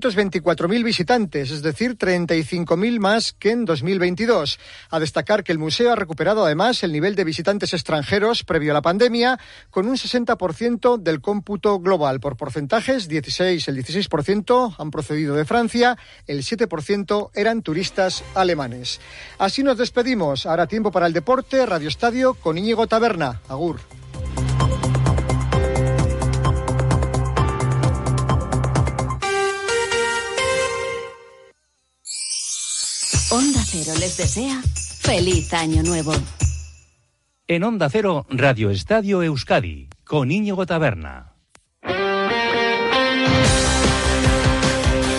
24.000 visitantes, es decir, 35.000 más que en 2022. A destacar que el museo ha recuperado además el nivel de visitantes extranjeros previo a la pandemia, con un 60% del cómputo global. Por porcentajes, 16, el 16% han procedido de Francia, el 7% eran turistas alemanes. Así nos despedimos. Ahora tiempo para el deporte, Radio Estadio con Íñigo Taberna. Agur. Onda Cero les desea feliz año nuevo. En Onda Cero, Radio Estadio Euskadi, con Íñigo Taberna.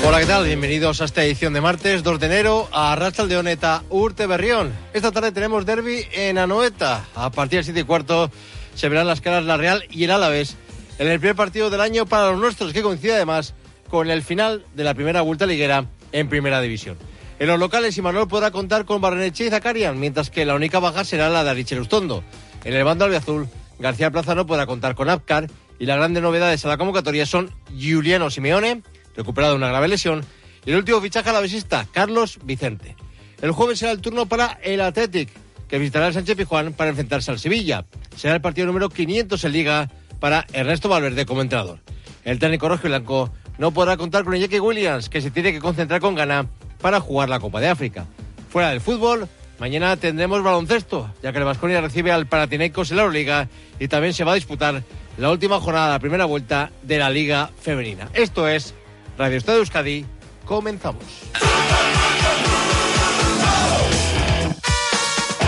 Hola, ¿qué tal? Bienvenidos a esta edición de martes 2 de enero a Oneta Urte Berrión. Esta tarde tenemos derby en Anoeta. A partir del 7 y cuarto se verán las caras La Real y el Alavés en el primer partido del año para los nuestros, que coincide además con el final de la primera vuelta liguera en Primera División. En los locales, Imanol podrá contar con Barreneche y Zacarian, mientras que la única baja será la de Arichel Ustondo. En el bando albiazul, García Plaza no podrá contar con Apcar y las grandes novedades a la convocatoria son Giuliano Simeone, recuperado de una grave lesión, y el último fichaje a la Carlos Vicente. El jueves será el turno para el Athletic, que visitará el Sánchez Pijuán para enfrentarse al Sevilla. Será el partido número 500 en Liga para Ernesto Valverde como entrenador. El técnico rojo y blanco no podrá contar con Iñaki Williams, que se tiene que concentrar con gana para jugar la Copa de África. Fuera del fútbol, mañana tendremos baloncesto, ya que el Vasconia recibe al Panathinaikos en la Euroliga y también se va a disputar la última jornada la primera vuelta de la Liga Femenina. Esto es Radio Estadio Euskadi. Comenzamos.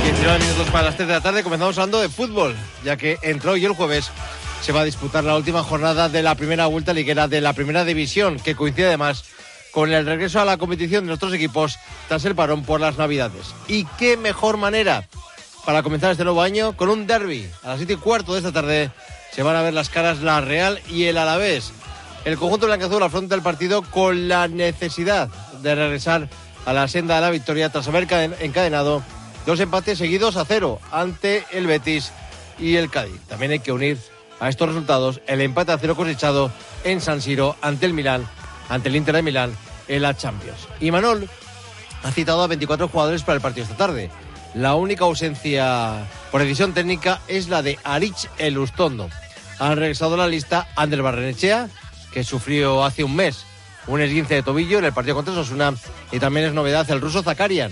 19 minutos para las 3 de la tarde comenzamos hablando de fútbol, ya que entró hoy el jueves se va a disputar la última jornada de la primera vuelta liguera de la primera división, que coincide además con el regreso a la competición de nuestros equipos tras el parón por las Navidades. Y qué mejor manera para comenzar este nuevo año con un derby. A las 7 y cuarto de esta tarde se van a ver las caras la Real y el Alavés. El conjunto blanqueazul afronta el partido con la necesidad de regresar a la senda de la victoria tras haber encadenado dos empates seguidos a cero ante el Betis y el Cádiz. También hay que unir a estos resultados el empate a cero cosechado en San Siro ante el Milán ante el Inter de Milán en la Champions. Y Manol ha citado a 24 jugadores para el partido esta tarde. La única ausencia por decisión técnica es la de Arich Elustondo. Han regresado a la lista Ander Barrenechea, que sufrió hace un mes un esguince de tobillo en el partido contra Sosuna. Y también es novedad el ruso Zakarian,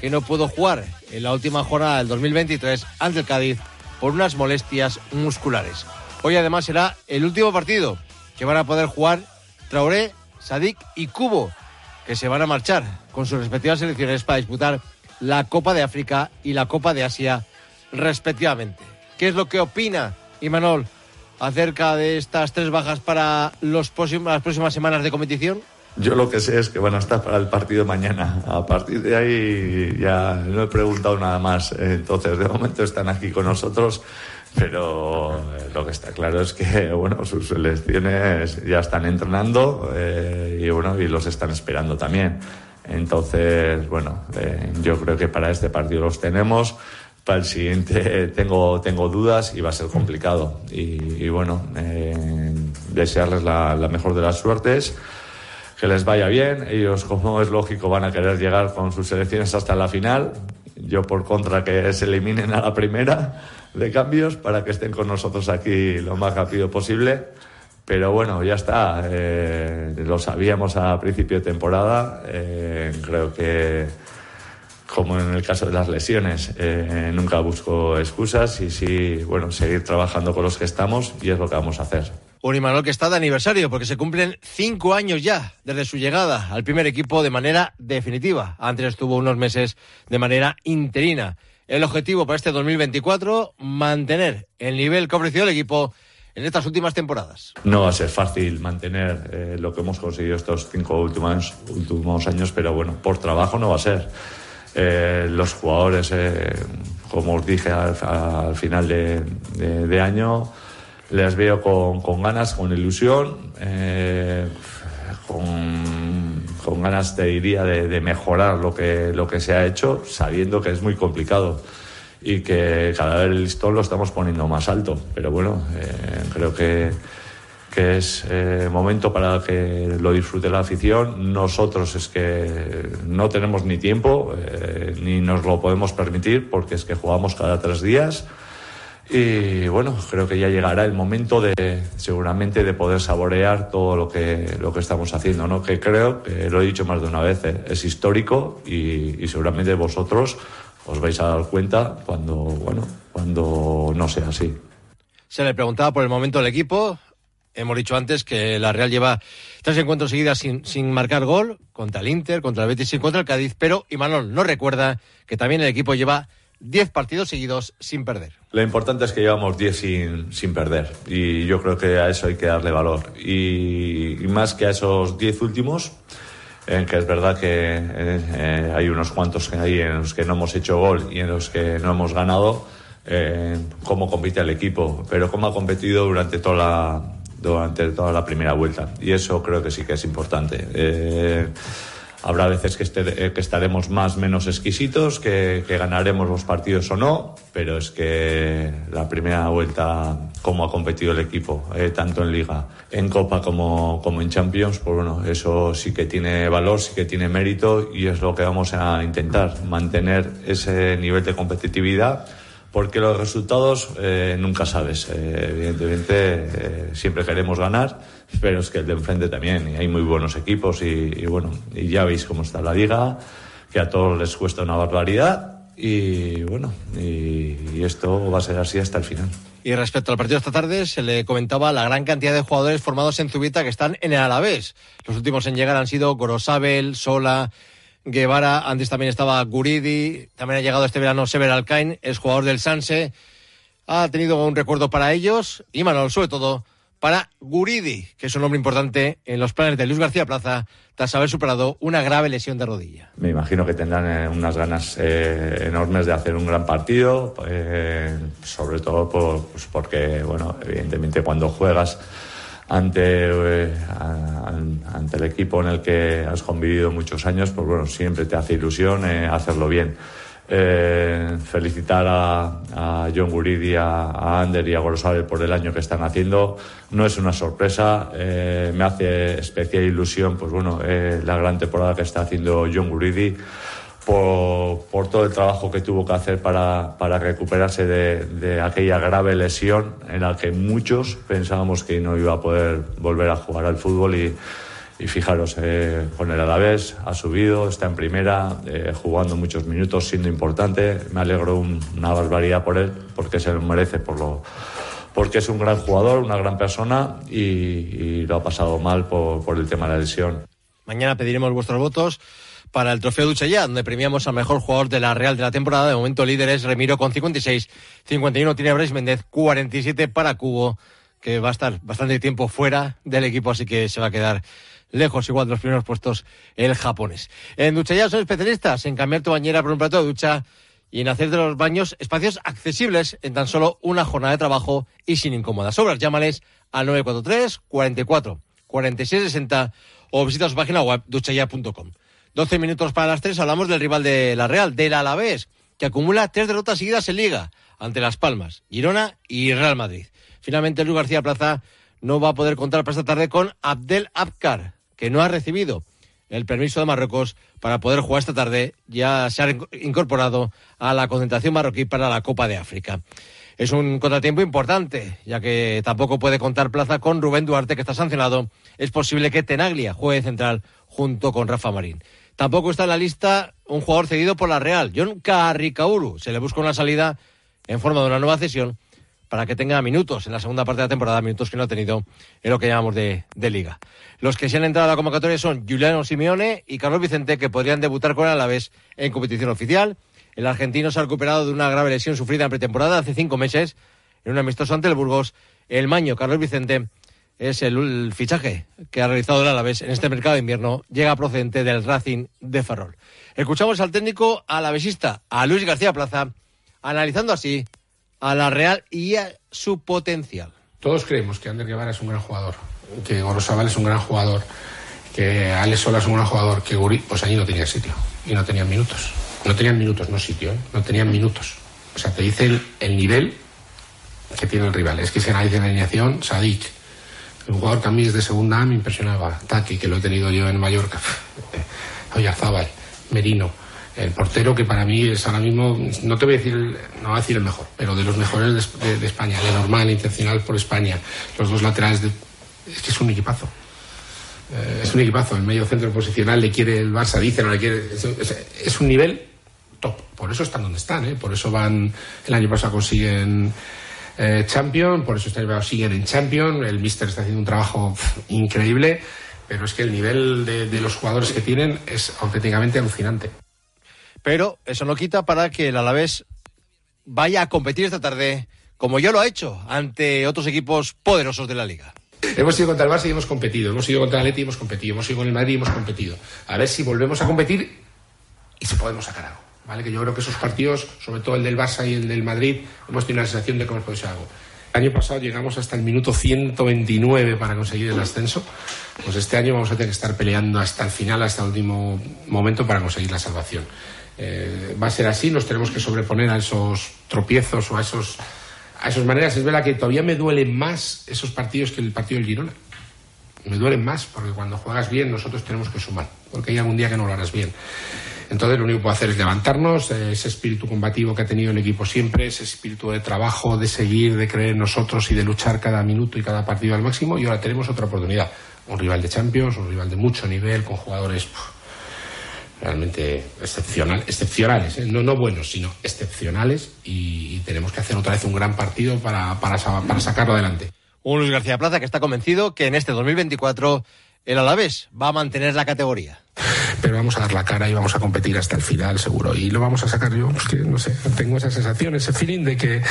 que no pudo jugar en la última jornada del 2023 ante el Cádiz por unas molestias musculares. Hoy además será el último partido que van a poder jugar Traoré Sadik y Cubo, que se van a marchar con sus respectivas selecciones para disputar la Copa de África y la Copa de Asia respectivamente. ¿Qué es lo que opina Imanol acerca de estas tres bajas para los las próximas semanas de competición? Yo lo que sé es que van a estar para el partido mañana. A partir de ahí ya no he preguntado nada más. Entonces, de momento están aquí con nosotros pero eh, lo que está claro es que bueno sus selecciones ya están entrenando eh, y bueno y los están esperando también entonces bueno eh, yo creo que para este partido los tenemos para el siguiente tengo tengo dudas y va a ser complicado y, bueno desearles la, la mejor de las suertes que les vaya bien. Ellos, como es lógico, van a querer llegar con sus selecciones hasta la final. Yo, por contra, que se eliminen a la primera de cambios para que estén con nosotros aquí lo más rápido posible. Pero bueno, ya está. Eh, lo sabíamos a principio de temporada. Eh, creo que, como en el caso de las lesiones, eh, nunca busco excusas y sí, bueno, seguir trabajando con los que estamos y es lo que vamos a hacer. Un Imanol que está de aniversario porque se cumplen cinco años ya desde su llegada al primer equipo de manera definitiva. Antes estuvo unos meses de manera interina el objetivo para este 2024, mantener el nivel que ha ofrecido el equipo en estas últimas temporadas. No va a ser fácil mantener eh, lo que hemos conseguido estos cinco últimos, últimos años, pero bueno, por trabajo no va a ser. Eh, los jugadores, eh, como os dije al, final de, año, les veo con, con ganas, con ilusión, con con ganas, te diría, de, mejorar lo que, lo que se ha hecho, sabiendo que es muy complicado y que cada vez el listón lo estamos poniendo más alto. Pero bueno, eh, creo que, que es eh, momento para que lo disfrute la afición. Nosotros es que no tenemos ni tiempo eh, ni nos lo podemos permitir porque es que jugamos cada tres días. Y bueno, creo que ya llegará el momento de seguramente de poder saborear todo lo que, lo que estamos haciendo, ¿no? Que creo, que lo he dicho más de una vez, eh, es histórico y, seguramente vosotros os vais a dar cuenta cuando, bueno, cuando no sea así. Se le preguntaba por el momento del equipo. Hemos dicho antes que la Real lleva tres encuentros seguidas sin, sin marcar gol contra el Inter, contra el Betis y contra el Cádiz, pero Imanol no recuerda que también el equipo lleva diez partidos seguidos sin perder. Lo importante es que llevamos 10 sin, sin perder y yo creo que a eso hay que darle valor. Y, más que a esos 10 últimos, en que es verdad que eh, eh, hay unos cuantos ahí en los que no hemos hecho gol y en los que no hemos ganado, eh, cómo compite el equipo, pero cómo ha competido durante toda durante toda la primera vuelta. Y eso creo que sí que es importante. Eh, Habrá veces que, este, que, estaremos más menos exquisitos, que, ganaremos los partidos o no, pero es que la primera vuelta, como ha competido el equipo, eh, tanto en Liga, en Copa como, como en Champions, pues bueno, eso sí que tiene valor, sí que tiene mérito y es lo que vamos a intentar, mantener ese nivel de competitividad porque los resultados eh, nunca sabes. Eh, evidentemente, eh, siempre queremos ganar, pero es que el de enfrente también, y hay muy buenos equipos, y, bueno, y ya veis cómo está la liga, que a todos les cuesta una barbaridad, y bueno, y, esto va a ser así hasta el final. Y respecto al partido esta tarde, se le comentaba la gran cantidad de jugadores formados en Zubita que están en el Alavés. Los últimos en llegar han sido Gorosabel, Sola, Guevara, antes también estaba Guridi, también ha llegado este verano Sever Alcain, es jugador del Sanse, ha tenido un recuerdo para ellos y Manuel, sobre todo, para Guridi, que es un hombre importante en los planes de Luis García Plaza tras haber superado una grave lesión de rodilla. Me imagino que tendrán eh, unas ganas eh, enormes de hacer un gran partido, eh, sobre todo pues porque, bueno, evidentemente cuando juegas ante, eh, ante el equipo en el que has convivido muchos años, pues bueno, siempre te hace ilusión eh, hacerlo bien. Eh, felicitar a, a, John Guridi, a, a Ander y a Gorosabel por el año que están haciendo. No es una sorpresa, eh, me hace especial ilusión, pues bueno, eh, la gran temporada que está haciendo John Guridi. Por, todo el trabajo que tuvo que hacer para, recuperarse de, aquella grave lesión en la que muchos pensábamos que no iba a poder volver a jugar al fútbol y, fijaros, eh, con el Alavés ha subido, está en primera, eh, jugando muchos minutos, siendo importante. Me alegro un, una barbaridad por él, porque se lo merece, por lo, porque es un gran jugador, una gran persona y, lo ha pasado mal por el tema de la lesión. Mañana pediremos vuestros votos para el trofeo Duchella, donde premiamos al mejor jugador de la Real de la temporada. De momento líder es Remiro con 56, 51 tiene Brais Méndez, 47 para Cubo, que va a estar bastante tiempo fuera del equipo, así que se va a quedar lejos igual de los primeros puestos el japonés. En Duchella son especialistas en cambiar tu bañera por un plato de ducha y en hacer de los baños espacios accesibles en tan solo una jornada de trabajo y sin incómodas obras. Llámales al 943 44 46 60 o visita su página web duchaya.com. 12 minutos para las 3 hablamos del rival de la Real, del Alavés, que acumula tres derrotas seguidas en Liga ante Las Palmas, Girona y Real Madrid. Finalmente, Luis García Plaza no va a poder contar para esta tarde con Abdel Abkar, que no ha recibido el permiso de Marruecos para poder jugar esta tarde. Ya se ha incorporado a la concentración marroquí para la Copa de África. Es un contratiempo importante, ya que tampoco puede contar plaza con Rubén Duarte, que está sancionado. Es posible que Tenaglia juegue central junto con Rafa Marín. Tampoco está en la lista un jugador cedido por la Real, John Carricauru. Se le busca una salida en forma de una nueva cesión para que tenga minutos en la segunda parte de la temporada, minutos que no ha tenido en lo que llamamos de, liga. Los que se han entrado a la convocatoria son Juliano Simeone y Carlos Vicente, que podrían debutar con el Alavés en competición oficial. El argentino se ha recuperado de una grave lesión sufrida en pretemporada hace cinco meses en un amistoso ante el Burgos. El maño Carlos Vicente es el, fichaje que ha realizado el Alavés en este mercado de invierno. Llega procedente del Racing de Ferrol. Escuchamos al técnico alavesista, a Luis García Plaza, analizando así a la Real y a su potencial. Todos creemos que Ander Guevara es un gran jugador, que Gorosabal es un gran jugador, que Alex Sola es un gran jugador, que Guri, pues allí no tenía sitio y no tenían minutos. No tenían minutos, no sitio, ¿eh? no tenían minutos. O sea, te dicen el nivel que tiene el rival. Es que se analiza la alineación, Sadik, Un jugador que a mí es de segunda A me impresionaba. Taki, que lo he tenido yo en Mallorca. Oyarzábal, Merino. El portero que para mí es ahora mismo, no te voy a decir, no voy a decir el mejor, pero de los mejores de, España, de normal, intencional por España. Los dos laterales, de, es que es un equipazo. Eh, es un equipazo. El medio centro posicional le quiere el Barça, dice, no le quiere. Es, un nivel. Por eso están donde están, ¿eh? Por eso van, el año pasado consiguen eh, Champion, por eso este año siguen en Champion. El Mister está haciendo un trabajo pff, increíble, pero es que el nivel de, de los jugadores que tienen es auténticamente alucinante. Pero eso no quita para que el Alavés vaya a competir esta tarde, como ya lo ha hecho, ante otros equipos poderosos de la liga. Hemos ido contra el Barça y hemos competido. Hemos ido contra el Atleti y hemos competido. Hemos ido con el Madrid y hemos competido. A ver si volvemos a competir y si podemos sacar algo. Que yo creo que esos partidos, sobre todo el del Barça y el del Madrid, hemos tenido la sensación de que hemos ser algo. El año pasado llegamos hasta el minuto 129 para conseguir el ascenso. Pues este año vamos a tener que estar peleando hasta el final, hasta el último momento para conseguir la salvación. Eh, va a ser así, nos tenemos que sobreponer a esos tropiezos o a esos a esas maneras. Es verdad que todavía me duelen más esos partidos que el partido del Girona. Me duelen más porque cuando juegas bien nosotros tenemos que sumar, porque hay algún día que no lo harás bien. Entonces lo único que puedo hacer es levantarnos, eh, ese espíritu combativo que ha tenido el equipo siempre, ese espíritu de trabajo, de seguir, de creer en nosotros y de luchar cada minuto y cada partido al máximo. Y ahora tenemos otra oportunidad. Un rival de Champions, un rival de mucho nivel, con jugadores realmente excepcional, excepcionales, ¿eh? no, no buenos, sino excepcionales. Y, y, tenemos que hacer otra vez un gran partido para, para, para sacarlo adelante. Un Luis García Plaza que está convencido que en este 2024 el Alavés va a mantener la categoría pero vamos a dar la cara y vamos a competir hasta el final, seguro. Y lo vamos a sacar yo, pues que no sé, tengo esa sensación, ese feeling de que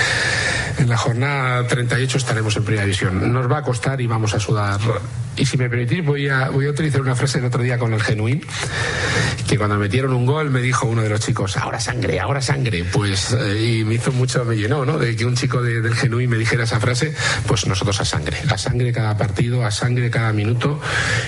en la jornada 38 estaremos en primera división. Nos va a costar y vamos a sudar. Y si me permitís, voy a, voy a utilizar una frase el otro día con el Genuín, que cuando metieron un gol me dijo uno de los chicos, ahora sangre, ahora sangre. Pues, eh, y me hizo mucho, me llenó, ¿no? De que un chico de, del Genuín me dijera esa frase, pues nosotros a sangre, a sangre cada partido, a sangre cada minuto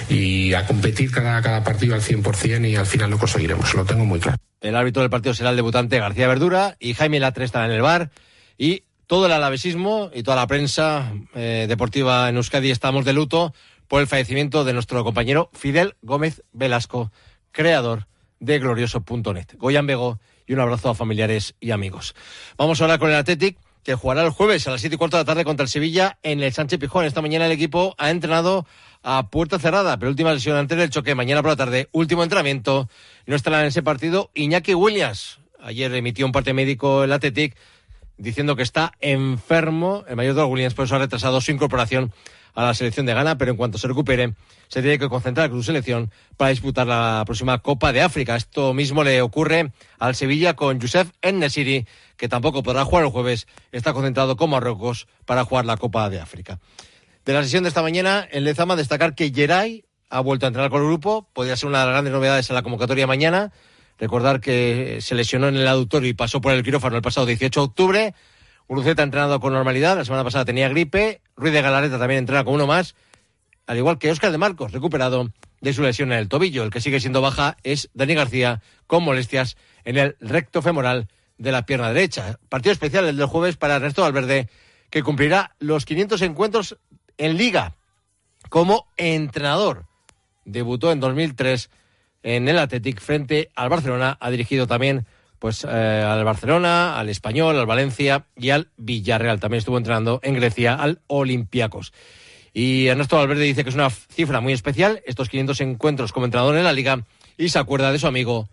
y a competir cada, cada partido al 100% y al final lo conseguiremos, lo tengo muy claro. El árbitro del partido será el debutante García Verdura y Jaime Latre estará en el bar y todo el alavesismo y toda la prensa eh, deportiva en Euskadi estamos de luto por el fallecimiento de nuestro compañero Fidel Gómez Velasco, creador de glorioso.net. Goyan Bego y un abrazo a familiares y amigos. Vamos ahora con el Athletic que jugará el jueves a las siete y cuarto de la tarde contra el Sevilla en el Sánchez Pijón. Esta mañana el equipo ha entrenado a puerta cerrada, pero última lesión antes del choque, mañana por la tarde, último entrenamiento. No estará en ese partido Iñaki Williams. Ayer emitió un parte médico el Athletic diciendo que está enfermo. El mayor de los Williams por eso ha retrasado su incorporación a la selección de Ghana, pero en cuanto se recupere, se tiene que concentrar con su selección para disputar la próxima Copa de África. Esto mismo le ocurre al Sevilla con Youssef Ennesiri, que tampoco podrá jugar el jueves, está concentrado con Marruecos para jugar la Copa de África. De la sesión de esta mañana, en Lezama, destacar que Geray ha vuelto a entrenar con el grupo, podría ser una de las grandes novedades en la convocatoria mañana. Recordar que se lesionó en el aductorio y pasó por el quirófano el pasado 18 de octubre. Uruceta ha entrenado con normalidad, la semana pasada tenía gripe. Ruiz de Galareta también entrena con uno más, al igual que Óscar de Marcos, recuperado de su lesión en el tobillo. El que sigue siendo baja es Dani García, con molestias en el recto femoral de la pierna derecha. Partido especial el del jueves para Ernesto Valverde, que cumplirá los 500 encuentros en Liga como entrenador. Debutó en 2003 en el Athletic frente al Barcelona. Ha dirigido también pues eh, al Barcelona, al Español, al Valencia y al Villarreal. También estuvo entrenando en Grecia al Olympiacos. Y Ernesto Valverde dice que es una cifra muy especial estos 500 encuentros como entrenador en la liga y se acuerda de su amigo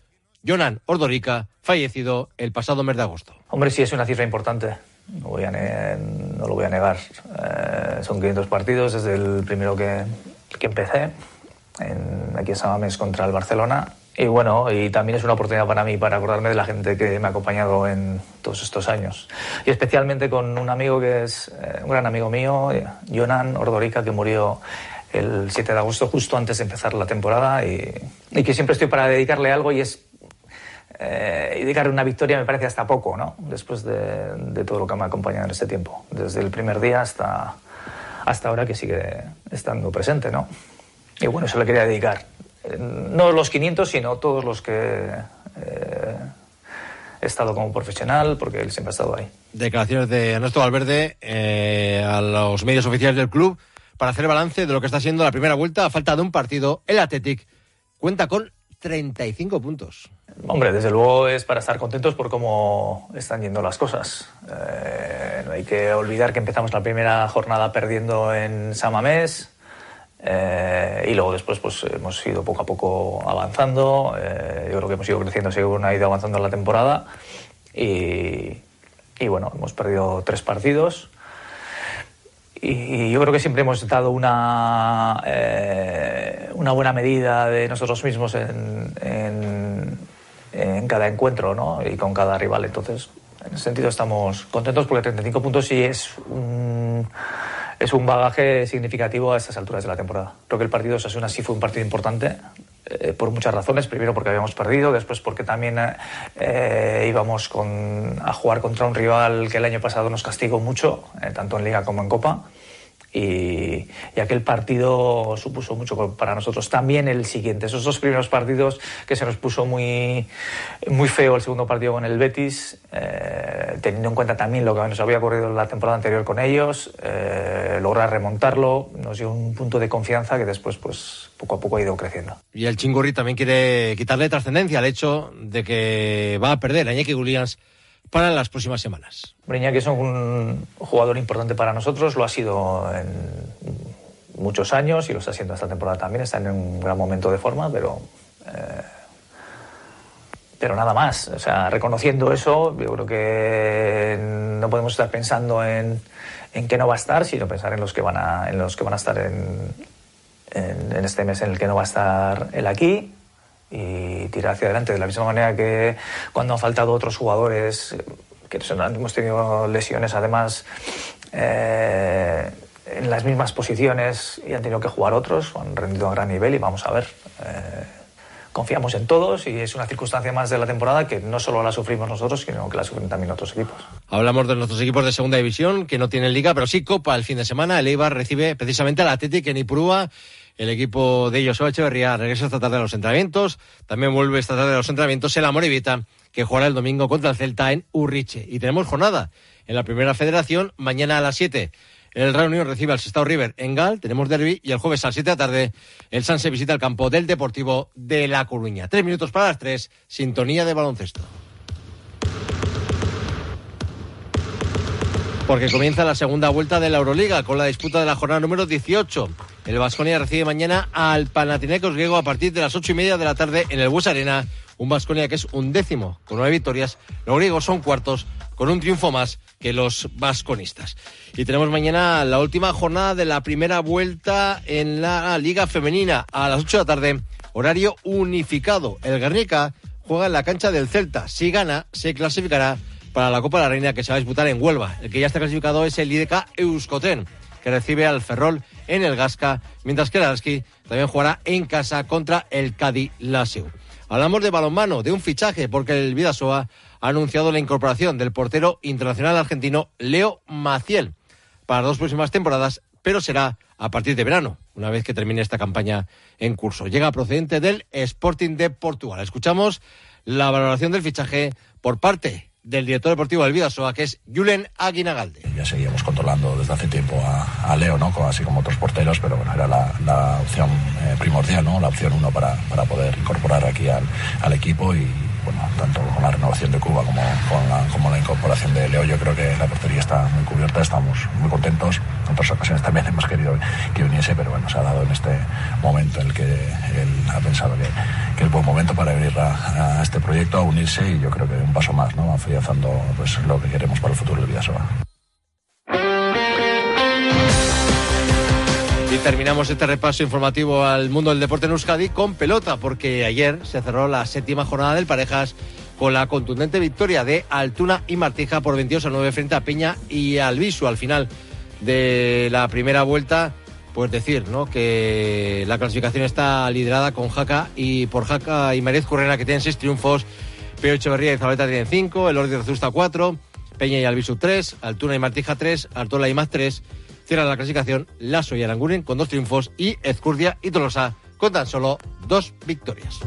Jonan Ordorica, fallecido el pasado mes de agosto. Hombre, sí es una cifra importante. No, voy a no lo voy a negar. Eh, son 500 partidos desde el primero que, que empecé en, aquí en Samamés contra el Barcelona y bueno, y también es una oportunidad para mí para acordarme de la gente que me ha acompañado en todos estos años. Y especialmente con un amigo que es eh, un gran amigo mío, Jonan Ordorica, que murió el 7 de agosto, justo antes de empezar la temporada, y, y que siempre estoy para dedicarle algo y es. Eh, dedicarle una victoria me parece hasta poco, ¿no? Después de, de, todo lo que me ha acompañado en este tiempo, desde el primer día hasta, hasta ahora que sigue estando presente, ¿no? Y bueno, eso le quería dedicar no los 500, sino todos los que eh, he estado como profesional, porque él siempre ha estado ahí. Declaraciones de Ernesto Valverde eh, a los medios oficiales del club para hacer balance de lo que está siendo la primera vuelta. A falta de un partido, el Athletic cuenta con 35 puntos. Hombre, desde luego es para estar contentos por cómo están yendo las cosas. Eh, no hay que olvidar que empezamos la primera jornada perdiendo en Samamés. Eh, y luego después pues hemos ido poco a poco avanzando. Eh, yo creo que hemos ido creciendo según ha ido avanzando la temporada. Y, y bueno, hemos perdido tres partidos. Y yo creo que siempre hemos dado una, eh, una buena medida de nosotros mismos en, en, cada encuentro ¿no? y con cada rival. Entonces, en ese sentido estamos contentos porque 35 puntos sí es un, es un bagaje significativo a estas alturas de la temporada. Creo que el partido de Osasuna sí fue un partido importante eh, por muchas razones. Primero porque habíamos perdido, después porque también eh, íbamos con, a jugar contra un rival que el año pasado nos castigó mucho, eh, tanto en Liga como en Copa. Y, aquel partido supuso mucho para nosotros. También el siguiente, esos dos primeros partidos que se nos puso muy, muy feo el segundo partido con el Betis, teniendo en cuenta también lo que nos había ocurrido la temporada anterior con ellos, eh, lograr remontarlo, nos dio un punto de confianza que después pues poco a poco ha ido creciendo. Y el Chingurri también quiere quitarle trascendencia al hecho de que va a perder a Iñaki Williams para las próximas semanas. Iñaki es un jugador importante para nosotros, lo ha sido en muchos años y lo está haciendo esta temporada también, está en un gran momento de forma, pero... Eh, pero nada más, o sea, reconociendo eso, yo creo que no podemos estar pensando en, en que no va a estar, sino pensar en los que van a, en los que van a estar en, en, este mes en el que no va a estar él aquí y tirar hacia adelante. De la misma manera que cuando han faltado otros jugadores que hemos tenido lesiones además eh, en las mismas posiciones y han tenido que jugar otros han rendido a gran nivel y vamos a ver eh, confiamos en todos y es una circunstancia más de la temporada que no solo la sufrimos nosotros sino que la sufren también otros equipos hablamos de nuestros equipos de segunda división que no tienen liga pero sí copa el fin de semana el Eibar recibe precisamente al Atlético en Ipurúa el equipo de José Echeverría regresa esta tarde a los entrenamientos. También vuelve esta tarde a los entrenamientos el Amorevita, que jugará el domingo contra el Celta en Urriche. Y tenemos jornada en la primera federación mañana a las 7. El Real Unión recibe al Sestao River en Gal, tenemos derby y el jueves a las 7 de la tarde el Sanse visita el campo del Deportivo de La Coruña. Tres minutos para las tres, sintonía de baloncesto. porque comienza la segunda vuelta de la Euroliga con la disputa de la jornada número 18. El Vasconia recibe mañana al Panathinaikos griego a partir de las ocho y media de la tarde en el Bus Arena. Un Vasconia que es un décimo con nueve victorias. Los griegos son cuartos con un triunfo más que los vasconistas. Y tenemos mañana la última jornada de la primera vuelta en la Liga Femenina a las ocho de la tarde. Horario unificado. El Guernica juega en la cancha del Celta. Si gana, se clasificará para la Copa de la Reina que se va a disputar en Huelva. El que ya está clasificado es el IDK Euskotén, que recibe al Ferrol en el Gasca, mientras que el también jugará en casa contra el Cádiz Laseu. Hablamos de balonmano, de un fichaje, porque el Vidasoa ha anunciado la incorporación del portero internacional argentino Leo Maciel para dos próximas temporadas, pero será a partir de verano, una vez que termine esta campaña en curso. Llega procedente del Sporting de Portugal. Escuchamos la valoración del fichaje por parte del director deportivo del Vidasoa, que es Julen Aguinagalde. Ya seguíamos controlando desde hace tiempo a, Leo, ¿no? así como otros porteros, pero bueno, era la, la opción eh, primordial, ¿no? la opción uno para, para poder incorporar aquí al, al equipo y bueno, tanto con la renovación de Cuba como con la, como la incorporación de Leo, yo creo que la portería está muy cubierta, estamos muy contentos. En otras ocasiones también hemos querido que viniese, pero bueno, se ha dado en este momento en el que él ha pensado que, que es buen momento para venir a, este proyecto, a unirse y yo creo que un paso más, ¿no? afianzando pues, lo que queremos para el futuro del Vidasoa. Y terminamos este repaso informativo al mundo del deporte en Euskadi con pelota, porque ayer se cerró la séptima jornada del Parejas con la contundente victoria de Altuna y Martija por 22 a 9 frente a Peña y Albisu al final de la primera vuelta. Pues decir, ¿no? Que la clasificación está liderada con Jaca y por Jaca y Marez Currena que tienen seis triunfos, Peo Echeverría y Zabaleta tienen cinco, el Ordi Rezusta cuatro, Peña y Albisu tres, Altuna y Martija tres, Artola y más tres. Cierra la clasificación Lasso y Aranguren con dos triunfos y Ezcurdia y Tolosa con tan solo dos victorias.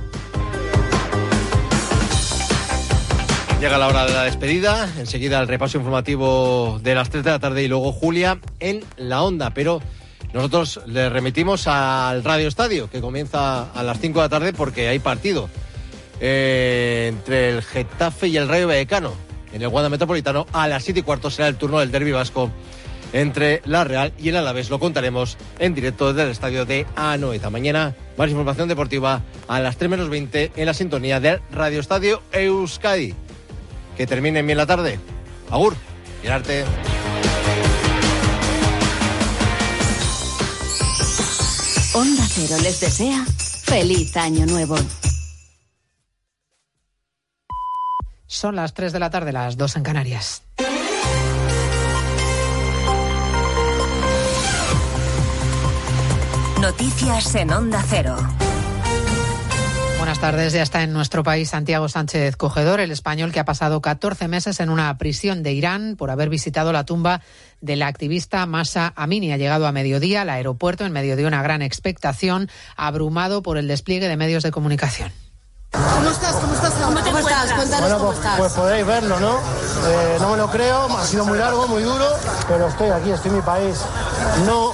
Llega la hora de la despedida, enseguida el repaso informativo de las 3 de la tarde y luego Julia en la onda, pero Nosotros le remitimos al Radio Estadio, que comienza a las 5 de la tarde porque hay partido eh, entre el Getafe y el Rayo Vallecano. En el Wanda Metropolitano a las 7 y cuarto será el turno del Derby Vasco entre la Real y el Alavés. Lo contaremos en directo desde el estadio de Anoeta. Mañana más información deportiva a las 3 menos 20 en la sintonía del Radio Estadio Euskadi. Que termine bien la tarde. Agur, y el arte. Onda Cero les desea feliz año nuevo. Son las 3 de la tarde, las 2 en Canarias. Noticias en Onda Cero. Buenas tardes. Ya está en nuestro país Santiago Sánchez Cogedor, el español que ha pasado 14 meses en una prisión de Irán por haber visitado la tumba de la activista Masa Amini. Ha llegado a mediodía al aeropuerto en medio de una gran expectación, abrumado por el despliegue de medios de comunicación. ¿Cómo estás? ¿Cómo estás? ¿Cómo, ¿Cómo estás? Cuéntanos bueno, cómo pues, estás. pues podéis verlo, ¿no? Eh, no me lo creo, ha sido muy largo, muy duro, pero estoy aquí, estoy en mi país. No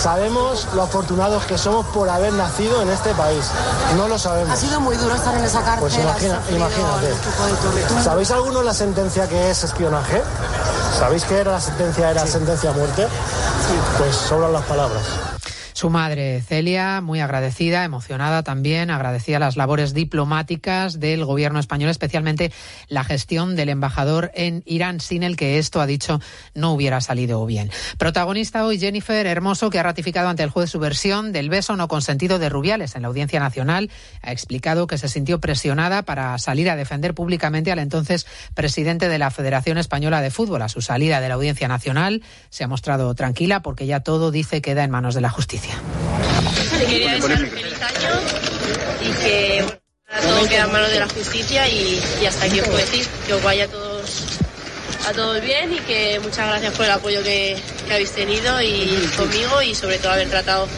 sabemos lo afortunados que somos por haber nacido en este país. No lo sabemos. Ha sido muy duro estar en esa cárcel. Pues imagina- imagínate. tortura. ¿Sabéis alguno la sentencia que es espionaje? ¿Sabéis que era la sentencia era sentencia a muerte? Pues sobran las palabras. Su madre, Celia, muy agradecida, emocionada también, agradecía las labores diplomáticas del gobierno español, especialmente la gestión del embajador en Irán, sin el que esto, ha dicho, no hubiera salido bien. Protagonista hoy Jennifer Hermoso, que ha ratificado ante el juez su versión del beso no consentido de Rubiales en la Audiencia Nacional. Ha explicado que se sintió presionada para salir a defender públicamente al entonces presidente de la Federación Española de Fútbol. A su salida de la Audiencia Nacional se ha mostrado tranquila porque ya todo dice queda en manos de la justicia. Te quería desear feliz año y que ahora todo queda en manos de la justicia y, y hasta aquí os puedo decir que os vaya a todos a todos bien y que muchas gracias por el apoyo que, que habéis tenido y conmigo y sobre todo haber tratado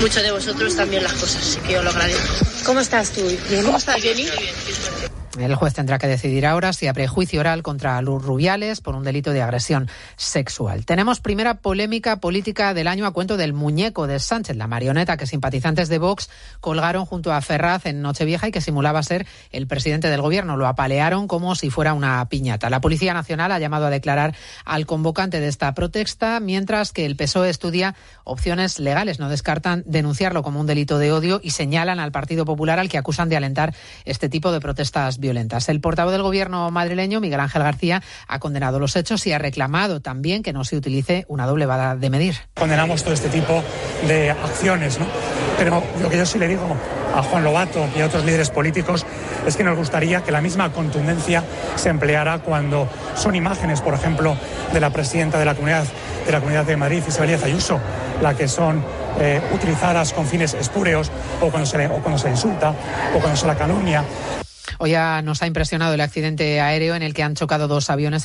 mucho de vosotros también las cosas, así que os lo agradezco. ¿Cómo estás tú? Bien. ¿Cómo estás, Jenny? Bien, qué suerte. El juez tendrá que decidir ahora si abre juicio oral contra Luz Rubiales por un delito de agresión sexual. Tenemos primera polémica política del año a cuento del muñeco de Sánchez, la marioneta que simpatizantes de Vox colgaron junto a Ferraz en Nochevieja y que simulaba ser el presidente del gobierno. Lo apalearon como si fuera una piñata. La Policía Nacional ha llamado a declarar al convocante de esta protesta, mientras que el PSOE estudia opciones legales. No descartan denunciarlo como un delito de odio y señalan al Partido Popular al que acusan de alentar este tipo de protestas violentas. El portavoz del gobierno madrileño, Miguel Ángel García, ha condenado los hechos y ha reclamado también que no se utilice una doble vara de medir. condenamos todo este tipo de acciones, ¿no? Pero lo que yo sí le digo a Juan Lobato y a otros líderes políticos es que nos gustaría que la misma contundencia se empleara cuando son imágenes, por ejemplo, de la presidenta de la Comunidad de, la comunidad de Madrid, Isabel Díaz Ayuso, la que son eh, utilizadas con fines espúreos o cuando, se le, o cuando se insulta o cuando se la calumnia. Hoy ya nos ha impresionado el accidente aéreo en el que han chocado dos aviones